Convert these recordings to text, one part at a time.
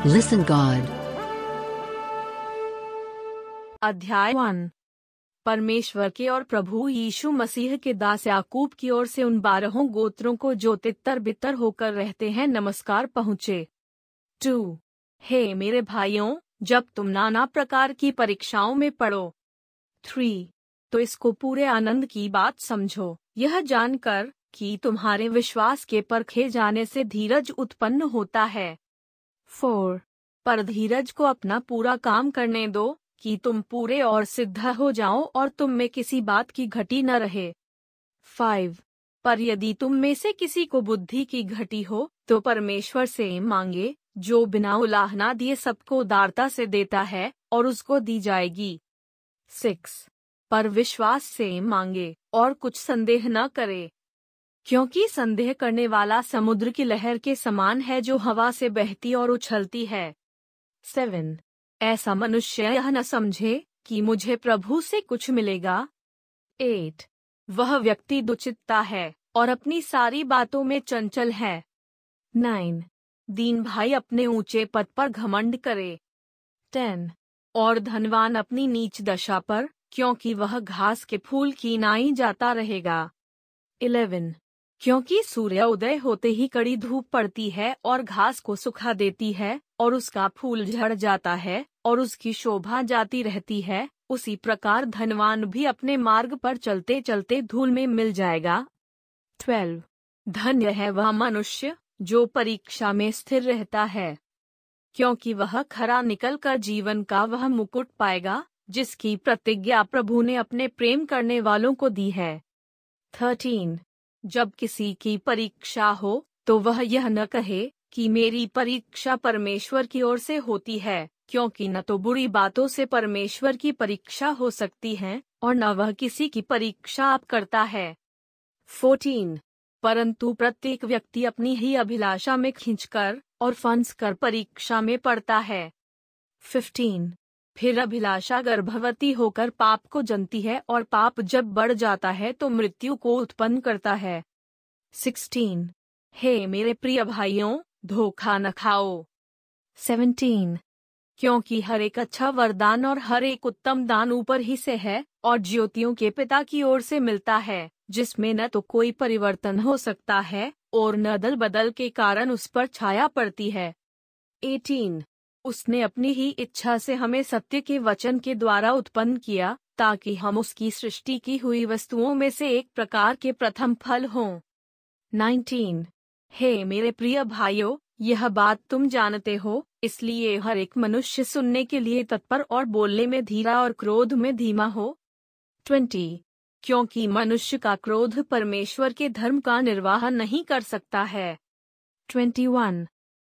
Listen, God. अध्याय one. परमेश्वर के और प्रभु यीशु मसीह के दास याकूब की ओर से उन बारहों गोत्रों को जो तितर बितर होकर रहते हैं, नमस्कार पहुँचे। टू। हे मेरे भाइयों, जब तुम नाना प्रकार की परीक्षाओं में पढ़ो थ्री। तो इसको पूरे आनंद की बात समझो। यह जानकर कि तुम्हारे विश्वास के परखे जाने से धीरज उत्पन्न होता है। फोर। पर धीरज को अपना पूरा काम करने दो कि तुम पूरे और सिद्ध हो जाओ और तुम में किसी बात की घटी न रहे। फाइव। पर यदि तुम में से किसी को बुद्धि की घटी हो तो परमेश्वर से मांगे, जो बिना उलाहना दिए सबको उदारता से देता है और उसको दी जाएगी। सिक्स। पर विश्वास से मांगे और कुछ संदेह न करे। क्योंकि संदेह करने वाला समुद्र की लहर के समान है जो हवा से बहती और उछलती है। सेवन। ऐसा मनुष्य यह न समझे कि मुझे प्रभु से कुछ मिलेगा। एट। वह व्यक्ति दुचित्ता है और अपनी सारी बातों में चंचल है। नाइन। दीन भाई अपने ऊँचे पद पर घमंड करे। टेन। और धनवान अपनी नीच दशा पर, क्योंकि वह घास के फूल की नाई जाता रहेगा। इलेवन। क्योंकि सूर्य उदय होते ही कड़ी धूप पड़ती है और घास को सुखा देती है, और उसका फूल झड़ जाता है, और उसकी शोभा जाती रहती है, उसी प्रकार धनवान भी अपने मार्ग पर चलते चलते धूल में मिल जाएगा। ट्वेल्व। धन्य है वह मनुष्य, जो परीक्षा में स्थिर रहता है। क्योंकि वह खरा निकलकर जीवन का वह मुकुट पाएगा, जिसकी प्रतिज्ञा प्रभु ने अपने प्रेम करने वालों को दी है। थर्टीन। जब किसी की परीक्षा हो तो वह यह न कहे कि मेरी परीक्षा परमेश्वर की ओर से होती है, क्योंकि न तो बुरी बातों से परमेश्वर की परीक्षा हो सकती है, और न वह किसी की परीक्षा आप करता है। फोर्टीन, परंतु प्रत्येक व्यक्ति अपनी ही अभिलाषा में खींचकर और फंस कर परीक्षा में पड़ता है। फिफ्टीन फिर अभिलाषा गर्भवती होकर पाप को जनती है और पाप जब बढ़ जाता है तो मृत्यु को उत्पन्न करता है। सिक्सटीन, हे मेरे प्रिय भाइयों, धोखा न खाओ। सेवनटीन, क्योंकि हर एक अच्छा वरदान और हर एक उत्तम दान ऊपर ही से है और ज्योतियों के पिता की ओर से मिलता है, जिसमें न तो कोई परिवर्तन हो सकता है और न दल बदल के कारण उस पर छाया पड़ती है। एटीन उसने अपनी ही इच्छा से हमें सत्य के वचन के द्वारा उत्पन्न किया, ताकि हम उसकी सृष्टि की हुई वस्तुओं में से एक प्रकार के प्रथम फल हों 19. हे मेरे प्रिय भाइयों, यह बात तुम जानते हो, इसलिए हर एक मनुष्य सुनने के लिए तत्पर और बोलने में धीरा और क्रोध में धीमा हो 20. क्योंकि मनुष्य का क्रोध परमेश्वर के धर्म का निर्वाह नहीं कर सकता है 21.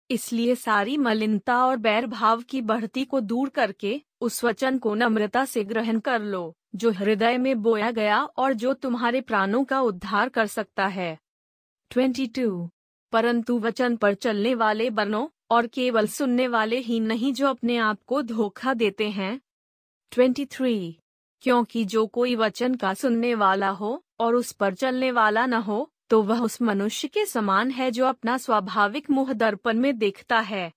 इसलिए सारी मलिनता और बैर भाव की बढ़ती को दूर करके उस वचन को नम्रता से ग्रहण कर लो, जो हृदय में बोया गया और जो तुम्हारे प्राणों का उद्धार कर सकता है 22. परंतु वचन पर चलने वाले बनो और केवल सुनने वाले ही नहीं जो अपने आप को धोखा देते हैं 23. क्योंकि जो कोई वचन का सुनने वाला हो और उस पर चलने वाला न हो तो वह उस मनुष्य के समान है जो अपना स्वाभाविक मुँह दर्पण में देखता है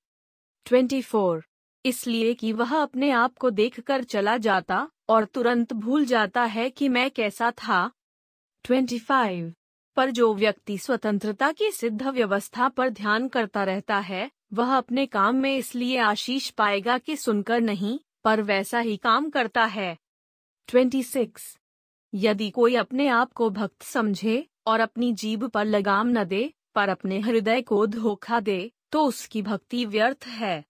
24. इसलिए कि वह अपने आप को देखकर चला जाता और तुरंत भूल जाता है कि मैं कैसा था 25. पर जो व्यक्ति स्वतंत्रता की सिद्ध व्यवस्था पर ध्यान करता रहता है, वह अपने काम में इसलिए आशीष पाएगा कि सुनकर नहीं, पर वैसा ही काम करता है 26. यदि कोई अपने आप को भक्त समझे और अपनी जीभ पर लगाम न दे पर अपने हृदय को धोखा दे तो उसकी भक्ति व्यर्थ है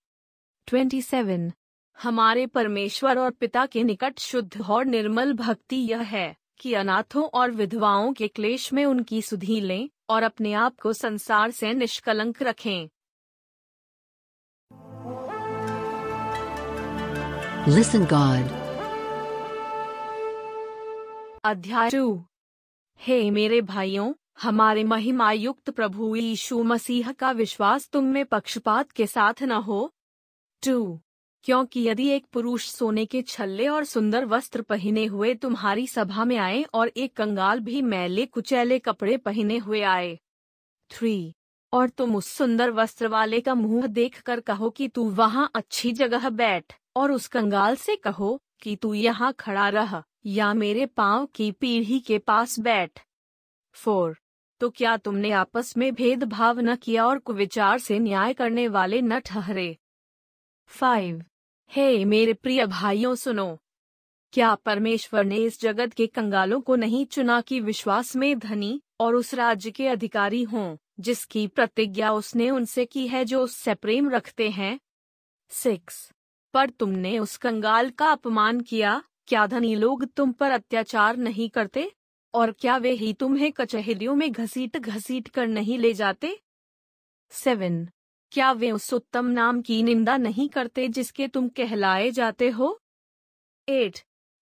27. हमारे परमेश्वर और पिता के निकट शुद्ध और निर्मल भक्ति यह है कि अनाथों और विधवाओं के क्लेश में उनकी सुधी लें और अपने आप को संसार से निष्कलंक रखें Listen God. अध्याय हे मेरे भाइयों, हमारे महिमायुक्त प्रभु यीशु मसीह का विश्वास तुम में पक्षपात के साथ न हो। टू, क्योंकि यदि एक पुरुष सोने के छल्ले और सुंदर वस्त्र पहने हुए तुम्हारी सभा में आए और एक कंगाल भी मैले कुचैले कपड़े पहने हुए आए। थ्री, और तुम उस सुंदर वस्त्र वाले का मुँह देखकर कहो कि तू वहाँ अच्छी जगह बैठ और उस कंगाल से कहो कि तू यहाँ खड़ा रह, या मेरे पाँव की पीढ़ी के पास बैठ। फोर तो क्या तुमने आपस में भेदभाव न किया और कुविचार से न्याय करने वाले न ठहरे? फाइव, हे मेरे प्रिय भाइयों सुनो। क्या परमेश्वर ने इस जगत के कंगालों को नहीं चुना कि विश्वास में धनी और उस राज्य के अधिकारी हों, जिसकी प्रतिज्ञा उसने उनसे की है जो उससे प्रेम रखते हैं? सिक्स पर तुमने उस कंगाल का अपमान किया, क्या धनी लोग तुम पर अत्याचार नहीं करते? और क्या वे ही तुम्हें कचहरियों में घसीट घसीट कर नहीं ले जाते? सेवन, क्या वे उस उत्तम नाम की निंदा नहीं करते जिसके तुम कहलाए जाते हो? एट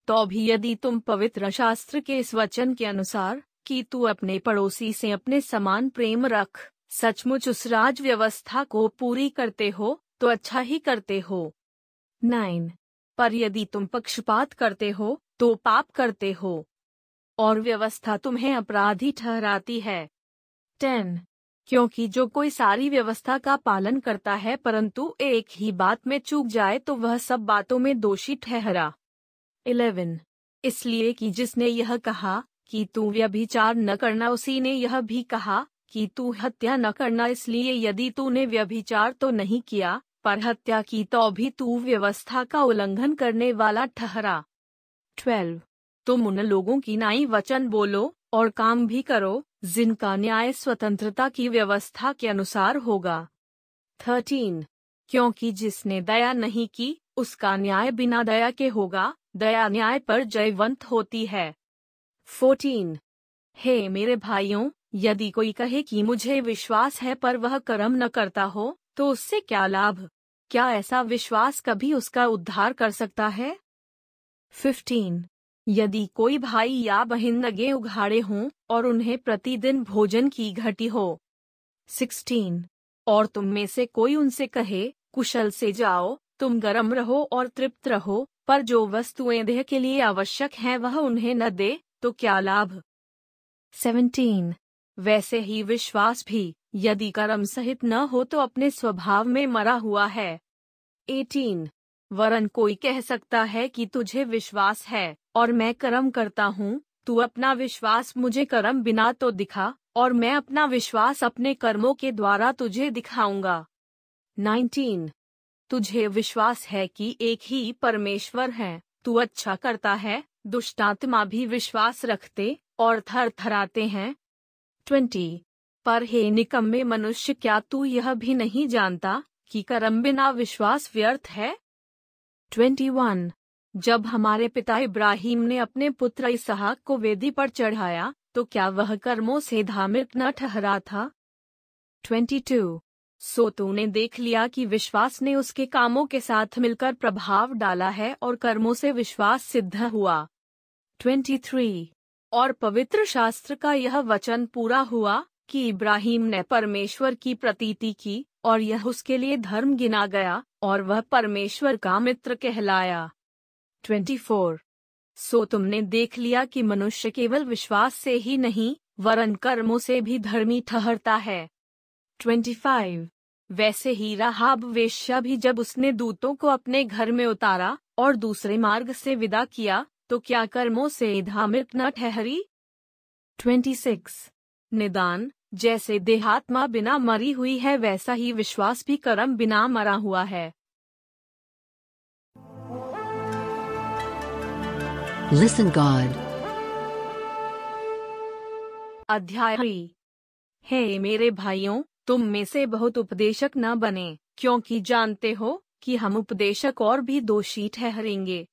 तो भी यदि तुम पवित्र शास्त्र के इस वचन के अनुसार, कि तू अपने पड़ोसी से अपने समान प्रेम रख, सचमुच उस राज व्यवस्था को पूरी करते हो तो अच्छा ही करते हो। नाइन। पर यदि तुम पक्षपात करते हो तो पाप करते हो। और व्यवस्था तुम्हें अपराधी ठहराती है। टेन। क्योंकि जो कोई सारी व्यवस्था का पालन करता है, परंतु एक ही बात में चूक जाए तो वह सब बातों में दोषी ठहरा। इलेवन। इसलिए कि जिसने यह कहा कि तू व्यभिचार न करना, उसी ने यह भी कहा कि तू हत्या न करना। इसलिए यदि तूने व्यभिचार तो नहीं किया पर हत्या की तो भी तू व्यवस्था का उल्लंघन करने वाला ठहरा। ट्वेल्व। तुम उन लोगों की नाई वचन बोलो और काम भी करो, जिनका न्याय स्वतंत्रता की व्यवस्था के अनुसार होगा। थर्टीन। क्योंकि जिसने दया नहीं की, उसका न्याय बिना दया के होगा, दया न्याय पर जयवंत होती है। फोर्टीन। हे मेरे भाइयों, यदि कोई कहे कि मुझे विश्वास है पर वह कर्म न करता हो तो उससे क्या लाभ? क्या ऐसा विश्वास कभी उसका उद्धार कर सकता है? फिफ्टीन. यदि कोई भाई या बहन नगे उघाड़े हों और उन्हें प्रतिदिन भोजन की घटी हो। सिक्सटीन. और तुम में से कोई उनसे कहे, कुशल से जाओ, तुम गर्म रहो और तृप्त रहो, पर जो वस्तुएँ देह के लिए आवश्यक हैं वह उन्हें न दे तो क्या लाभ? सेवनटीन. वैसे ही विश्वास भी यदि कर्म सहित न हो तो अपने स्वभाव में मरा हुआ है। एटीन, वरन कोई कह सकता है कि तुझे विश्वास है, और मैं कर्म करता हूँ, तू अपना विश्वास मुझे कर्म बिना तो दिखा, और मैं अपना विश्वास अपने कर्मों के द्वारा तुझे दिखाऊँगा। नाइनटीन, तुझे विश्वास है कि एक ही परमेश्वर है, तू अच्छा करता है, दुष्टात्मा भी विश्वास रखते, और थर थराते हैं। ट्वेंटी पर, हे निकम्मे मनुष्य, क्या तू यह भी नहीं जानता कि कर्म बिना विश्वास व्यर्थ है? Twenty one. जब हमारे पिता इब्राहिम ने अपने पुत्र इसहाक को वेदी पर चढ़ाया तो क्या वह कर्मों से धार्मिक न ठहरा था? Twenty two. सो तूने देख लिया कि विश्वास ने उसके कामों के साथ मिलकर प्रभाव डाला है और कर्मों से विश्वास सिद्ध हुआ। Twenty three. और पवित्र शास्त्र का यह वचन पूरा हुआ कि इब्राहिम ने परमेश्वर की प्रतीति की और यह उसके लिए धर्म गिना गया और वह परमेश्वर का मित्र कहलाया 24. सो तुमने देख लिया कि मनुष्य केवल विश्वास से ही नहीं, वरन कर्मों से भी धर्मी ठहरता है 25. वैसे ही राहाब वेश्या भी जब उसने दूतों को अपने घर में उतारा और दूसरे मार्ग से विदा किया तो क्या कर्मों से धार्मिक न ठहरी 26. निदान जैसे देहात्मा बिना मरी हुई है वैसा ही विश्वास भी कर्म बिना मरा हुआ है। Listen God. अध्याय हे मेरे भाइयों तुम में से बहुत उपदेशक न बने क्योंकि जानते हो कि हम उपदेशक और भी दोषी ठहरेंगे।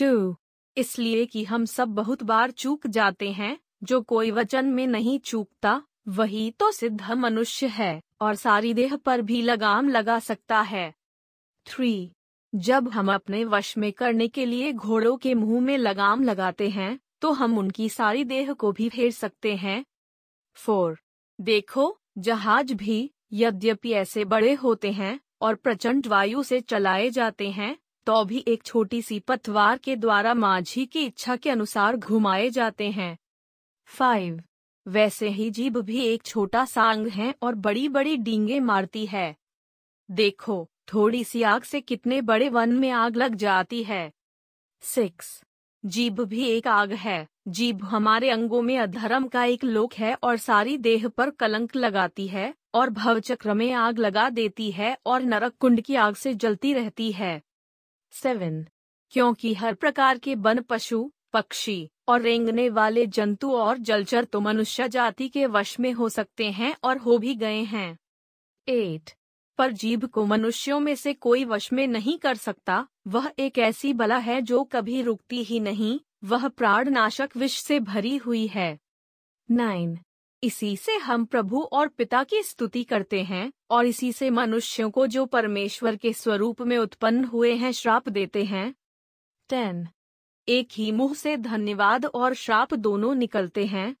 टू। इसलिए कि हम सब बहुत बार चूक जाते हैं जो कोई वचन में नहीं चूकता वही तो सिद्ध मनुष्य है, और सारी देह पर भी लगाम लगा सकता है। थ्री जब हम अपने वश में करने के लिए घोड़ों के मुँह में लगाम लगाते हैं तो हम उनकी सारी देह को भी फेर सकते हैं। फोर देखो, जहाज़ भी यद्यपि ऐसे बड़े होते हैं, और प्रचंड वायु से चलाए जाते हैं तो भी एक छोटी सी पतवार के द्वारा माझी की इच्छा के अनुसार घुमाए जाते हैं। फाइव वैसे ही जीभ भी एक छोटा सा अंग है और बड़ी बड़ी डींगे मारती है। देखो थोड़ी सी आग से कितने बड़े वन में आग लग जाती है। सिक्स, जीभ भी एक आग है। जीभ हमारे अंगों में अधर्म का एक लोक है और सारी देह पर कलंक लगाती है और भवचक्र में आग लगा देती है और नरक कुंड की आग से जलती रहती है। सेवन, क्योंकि हर प्रकार के वन पशु, पक्षी और रेंगने वाले जंतु और जलचर तो मनुष्य जाति के वश में हो सकते हैं और हो भी गए हैं। एट, पर जीभ को मनुष्यों में से कोई वश में नहीं कर सकता, वह एक ऐसी बला है जो कभी रुकती ही नहीं, वह प्राणनाशक विष से भरी हुई है। नाइन, इसी से हम प्रभु और पिता की स्तुति करते हैं, और इसी से मनुष्यों को जो परमेश्वर के स्वरूप में उत्पन्न हुए हैं श्राप देते हैं। टेन एक ही मुँह से धन्यवाद और श्राप दोनों निकलते हैं।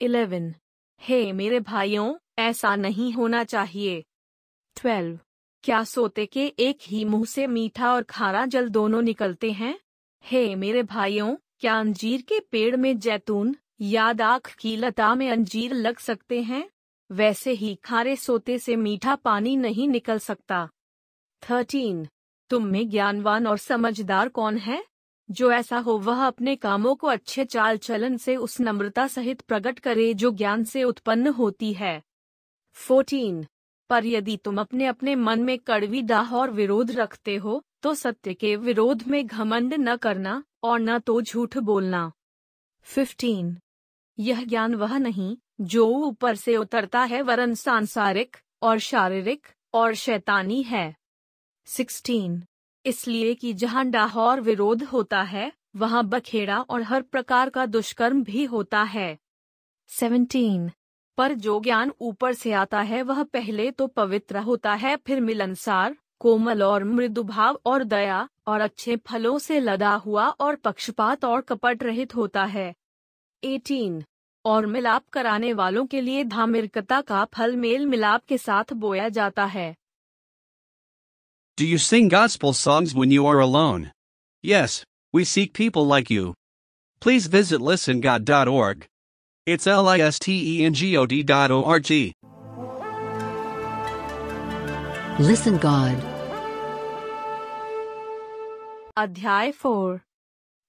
इलेवन। हे मेरे भाइयों, ऐसा नहीं होना चाहिए। ट्वेल्व। क्या सोते के एक ही मुँह से मीठा और खारा जल दोनों निकलते हैं? हे मेरे भाइयों, क्या अंजीर के पेड़ में जैतून या दाख की लता में अंजीर लग सकते हैं? वैसे ही खारे सोते से मीठा पानी नहीं निकल सकता। थर्टीन। तुम में ज्ञानवान और समझदार कौन है? जो ऐसा हो, वह अपने कामों को अच्छे चाल चलन से, उस नम्रता सहित प्रकट करे जो ज्ञान से उत्पन्न होती है। फोर्टीन पर यदि तुम अपने अपने मन में कड़वी डाह और विरोध रखते हो तो सत्य के विरोध में घमंड न करना और न तो झूठ बोलना। फिफ्टीन यह ज्ञान वह नहीं, जो ऊपर से उतरता है, वरन सांसारिक और शारीरिक और शैतानी है। सिक्सटीन इसलिए कि जहाँ डाहौर विरोध होता है, वहाँ बखेड़ा और हर प्रकार का दुष्कर्म भी होता है। सेवनटीन पर जो ज्ञान ऊपर से आता है, वह पहले तो पवित्र होता है, फिर मिलनसार, कोमल और मृदु भाव और दया और अच्छे फलों से लदा हुआ और पक्षपात और कपट रहित होता है। 18 और मिलाप कराने वालों के लिए धामिरकता का फल मेल मिलाप के साथ बोया जाता है। Do you sing gospel songs when you are alone? Yes, we seek people like you. Please visit listengod.org. It's L I S T E N G O D dot O R G. Listen God. अध्याय four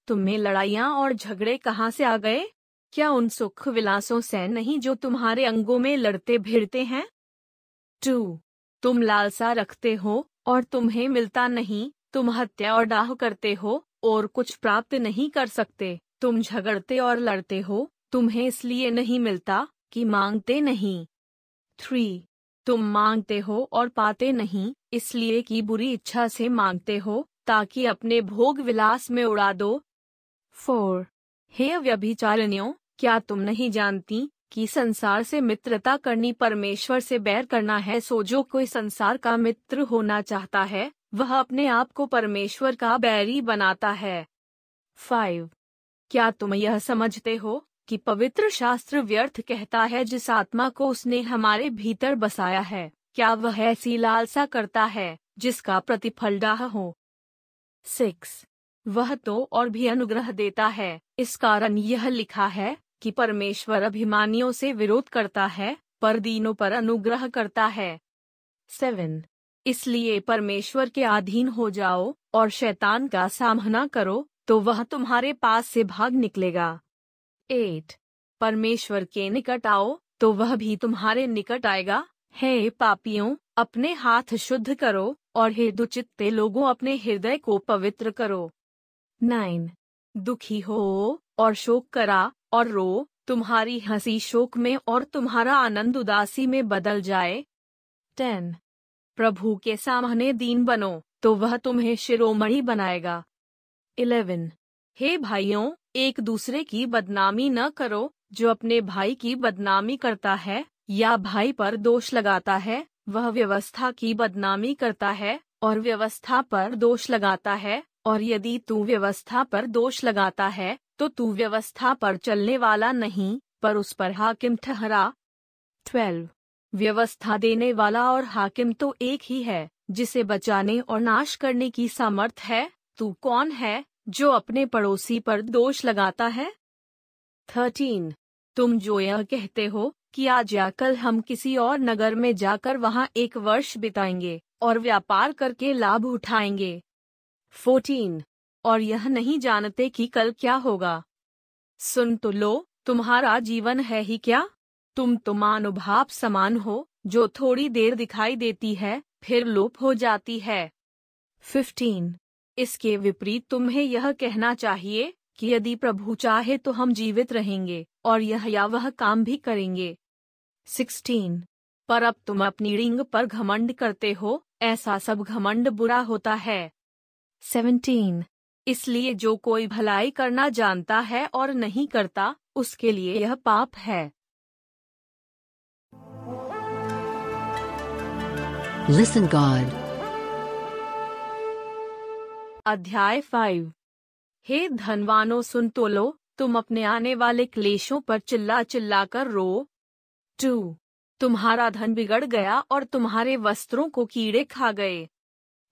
तुम्हें लड़ाइयाँ और झगड़े कहाँ से आ गए क्या उन सुख विलासों से नहीं जो तुम्हारे अंगों में लड़ते भिड़ते हैं टू तुम लालसा रखते हो और तुम्हें मिलता नहीं, तुम हत्या और डाह करते हो, और कुछ प्राप्त नहीं कर सकते। तुम झगड़ते और लड़ते हो, तुम्हें इसलिए नहीं मिलता कि मांगते नहीं। थ्री तुम मांगते हो और पाते नहीं, इसलिए कि बुरी इच्छा से मांगते हो, ताकि अपने भोग विलास में उड़ा दो। फोर हे व्यभिचारिणियों क्या तुम नहीं जानती कि संसार से मित्रता करनी परमेश्वर से बैर करना है, सो जो कोई संसार का मित्र होना चाहता है, वह अपने आप को परमेश्वर का बैरी बनाता है। फाइव। क्या तुम यह समझते हो कि पवित्र शास्त्र व्यर्थ कहता है जिस आत्मा को उसने हमारे भीतर बसाया है? क्या वह ऐसी लालसा करता है जिसका प्रतिफल डाह हो? सिक्स। वह तो और भी अनुग्रह देता है। इस कारण यह लिखा है कि परमेश्वर अभिमानियों से विरोध करता है पर दीनों पर अनुग्रह करता है। सेवन। इसलिए परमेश्वर के अधीन हो जाओ और शैतान का सामना करो तो वह तुम्हारे पास से भाग निकलेगा। एट। परमेश्वर के निकट आओ तो वह भी तुम्हारे निकट आएगा। हे पापियों, अपने हाथ शुद्ध करो और हे दुचित्ते लोगों, अपने हृदय को पवित्र करो। नाइन। दुखी हो और शोक करा और रो, तुम्हारी हँसी शोक में और तुम्हारा आनंद उदासी में बदल जाए। टेन। प्रभु के सामने दीन बनो तो वह तुम्हें शिरोमणि बनाएगा। इलेवन। हे भाइयों, एक दूसरे की बदनामी न करो, जो अपने भाई की बदनामी करता है, या भाई पर दोष लगाता है, वह व्यवस्था की बदनामी करता है, और व्यवस्था पर दोष लगाता है, और यदि तू व्यवस्था पर दोष लगाता है तो तू व्यवस्था पर चलने वाला नहीं, पर उस पर हाकिम ठहरा। ट्वेल्व। व्यवस्था देने वाला और हाकिम तो एक ही है, जिसे बचाने और नाश करने की सामर्थ है, तू कौन है, जो अपने पड़ोसी पर दोष लगाता है? थर्टीन। तुम जो यह कहते हो, कि आज या कल हम किसी और नगर में जाकर वहाँ एक वर्ष बिताएँगे, और व्यापार करके लाभ उठाएँगे। 14. और यह नहीं जानते कि कल क्या होगा सुन तो लो, तुम्हारा जीवन है ही क्या तुम तो मानुभाव समान हो, जो थोड़ी देर दिखाई देती है, फिर लोप हो जाती है 15. इसके विपरीत तुम्हें यह कहना चाहिए कि यदि प्रभु चाहे तो हम जीवित रहेंगे, और यह या वह काम भी करेंगे 16. पर अब तुम अपनी रिंग पर घमंड करते हो, ऐसा सब घमंड बुरा होता है 17. इसलिए जो कोई भलाई करना जानता है और नहीं करता उसके लिए यह पाप है। Listen God. अध्याय फाइव हे धनवानो सुन तो लो तुम अपने आने वाले क्लेशों पर चिल्ला चिल्ला कर रो। टू तुम्हारा धन बिगड़ गया और तुम्हारे वस्त्रों को कीड़े खा गए।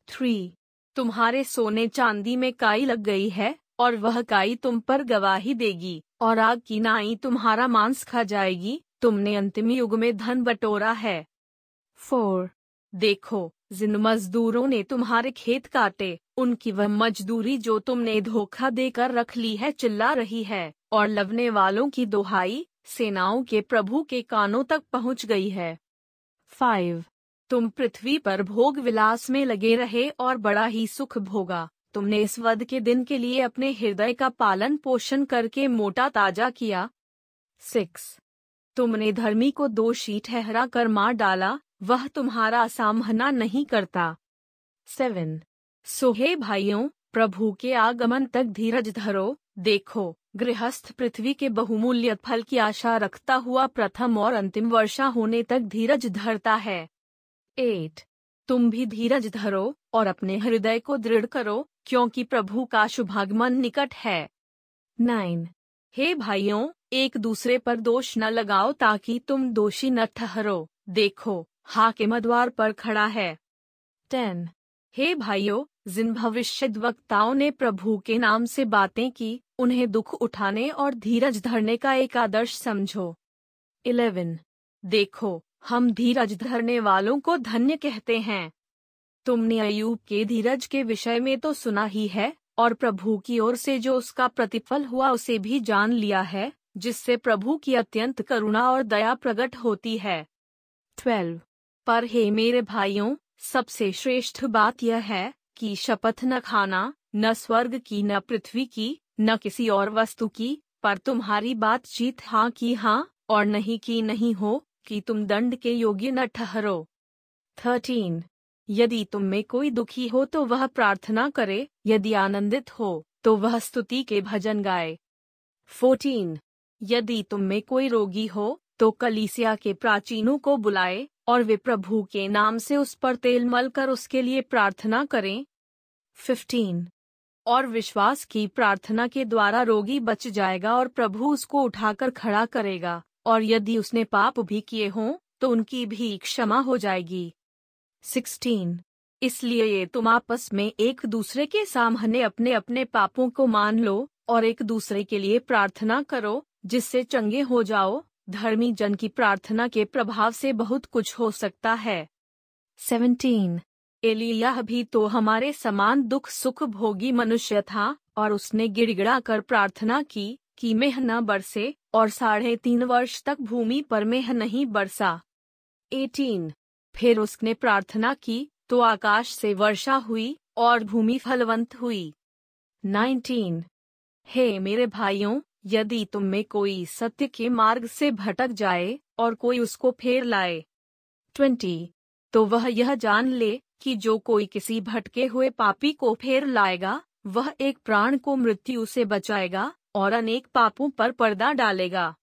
थ्री तुम्हारे सोने चांदी में काई लग गई है, और वह काई तुम पर गवाही देगी, और आग की नाई तुम्हारा मांस खा जाएगी, तुमने अंतिम युग में धन बटोरा है। फोर, देखो, जिन मजदूरों ने तुम्हारे खेत काटे, उनकी वह मजदूरी जो तुमने धोखा देकर रख ली है चिल्ला रही है, और लवने वालों की दोहाई, सेनाओं के प्रभु के कानों तक पहुँच गई है। फाइव तुम पृथ्वी पर भोग विलास में लगे रहे और बड़ा ही सुख भोगा। तुमने इस वध के दिन के लिए अपने हृदय का पालन पोषण करके मोटा ताज़ा किया। सिक्स। तुमने धर्मी को दोषी ठहरा कर मार डाला, वह तुम्हारा सामना नहीं करता। सेवन। सोहे भाइयों, प्रभु के आगमन तक धीरज धरो, देखो, गृहस्थ पृथ्वी के बहुमूल्य फल की आशा रखता हुआ प्रथम और अंतिम वर्षा होने तक धीरज धरता है। एट। तुम भी धीरज धरो और अपने हृदय को दृढ़ करो, क्योंकि प्रभु का शुभागमन निकट है। नाइन। हे भाइयों, एक दूसरे पर दोष न लगाओ ताकि तुम दोषी न ठहरो। देखो हाकिम द्वार पर खड़ा है। टेन। हे भाइयों, जिन भविष्य वक्ताओं ने प्रभु के नाम से बातें की, उन्हें दुख उठाने और धीरज धरने का एक आदर्श समझो। इलेवन। देखो हम धीरज धरने वालों को धन्य कहते हैं। तुमने अयूब के धीरज के विषय में तो सुना ही है, और प्रभु की ओर से जो उसका प्रतिफल हुआ उसे भी जान लिया है, जिससे प्रभु की अत्यंत करुणा और दया प्रकट होती है। ट्वेल्व। पर हे मेरे भाइयों, सबसे श्रेष्ठ बात यह है कि शपथ न खाना, न स्वर्ग की, न पृथ्वी की, न किसी और वस्तु की, पर तुम्हारी बातचीत हाँ की हाँ और नहीं की नहीं हो कि तुम दंड के योग्य न ठहरो। थर्टीन, यदि तुम में कोई दुखी हो तो वह प्रार्थना करे, यदि आनंदित हो तो वह स्तुति के भजन गाए। फोर्टीन, यदि तुम में कोई रोगी हो तो कलीसिया के प्राचीनों को बुलाए, और वे प्रभु के नाम से उस पर तेल मल कर उसके लिए प्रार्थना करें। फिफ्टीन, और विश्वास की प्रार्थना के द्वारा रोगी बच जाएगा और प्रभु उसको उठाकर खड़ा करेगा। और यदि उसने पाप भी किए हों तो उनकी भी क्षमा हो जाएगी। सिक्सटीन। इसलिए ये तुम आपस में एक दूसरे के सामने अपने अपने पापों को मान लो और एक दूसरे के लिए प्रार्थना करो, जिससे चंगे हो जाओ। धर्मी जन की प्रार्थना के प्रभाव से बहुत कुछ हो सकता है। सेवनटीन। एलिया भी तो हमारे समान दुख सुख भोगी मनुष्य था और उसने गिड़गिड़ा कर प्रार्थना की कि मेह न बरसे और साढ़े तीन वर्ष तक भूमि पर मेह नहीं बरसा। एटीन, फिर उसने प्रार्थना की तो आकाश से वर्षा हुई और भूमि फलवंत हुई। नाइनटीन, हे मेरे भाइयों, यदि तुम में कोई सत्य के मार्ग से भटक जाए और कोई उसको फेर लाए। ट्वेंटी तो वह यह जान ले कि जो कोई किसी भटके हुए पापी को फेर लाएगा, वह एक प्राण को मृत्यु से बचाएगा और अनेक पापों पर पर्दा डालेगा।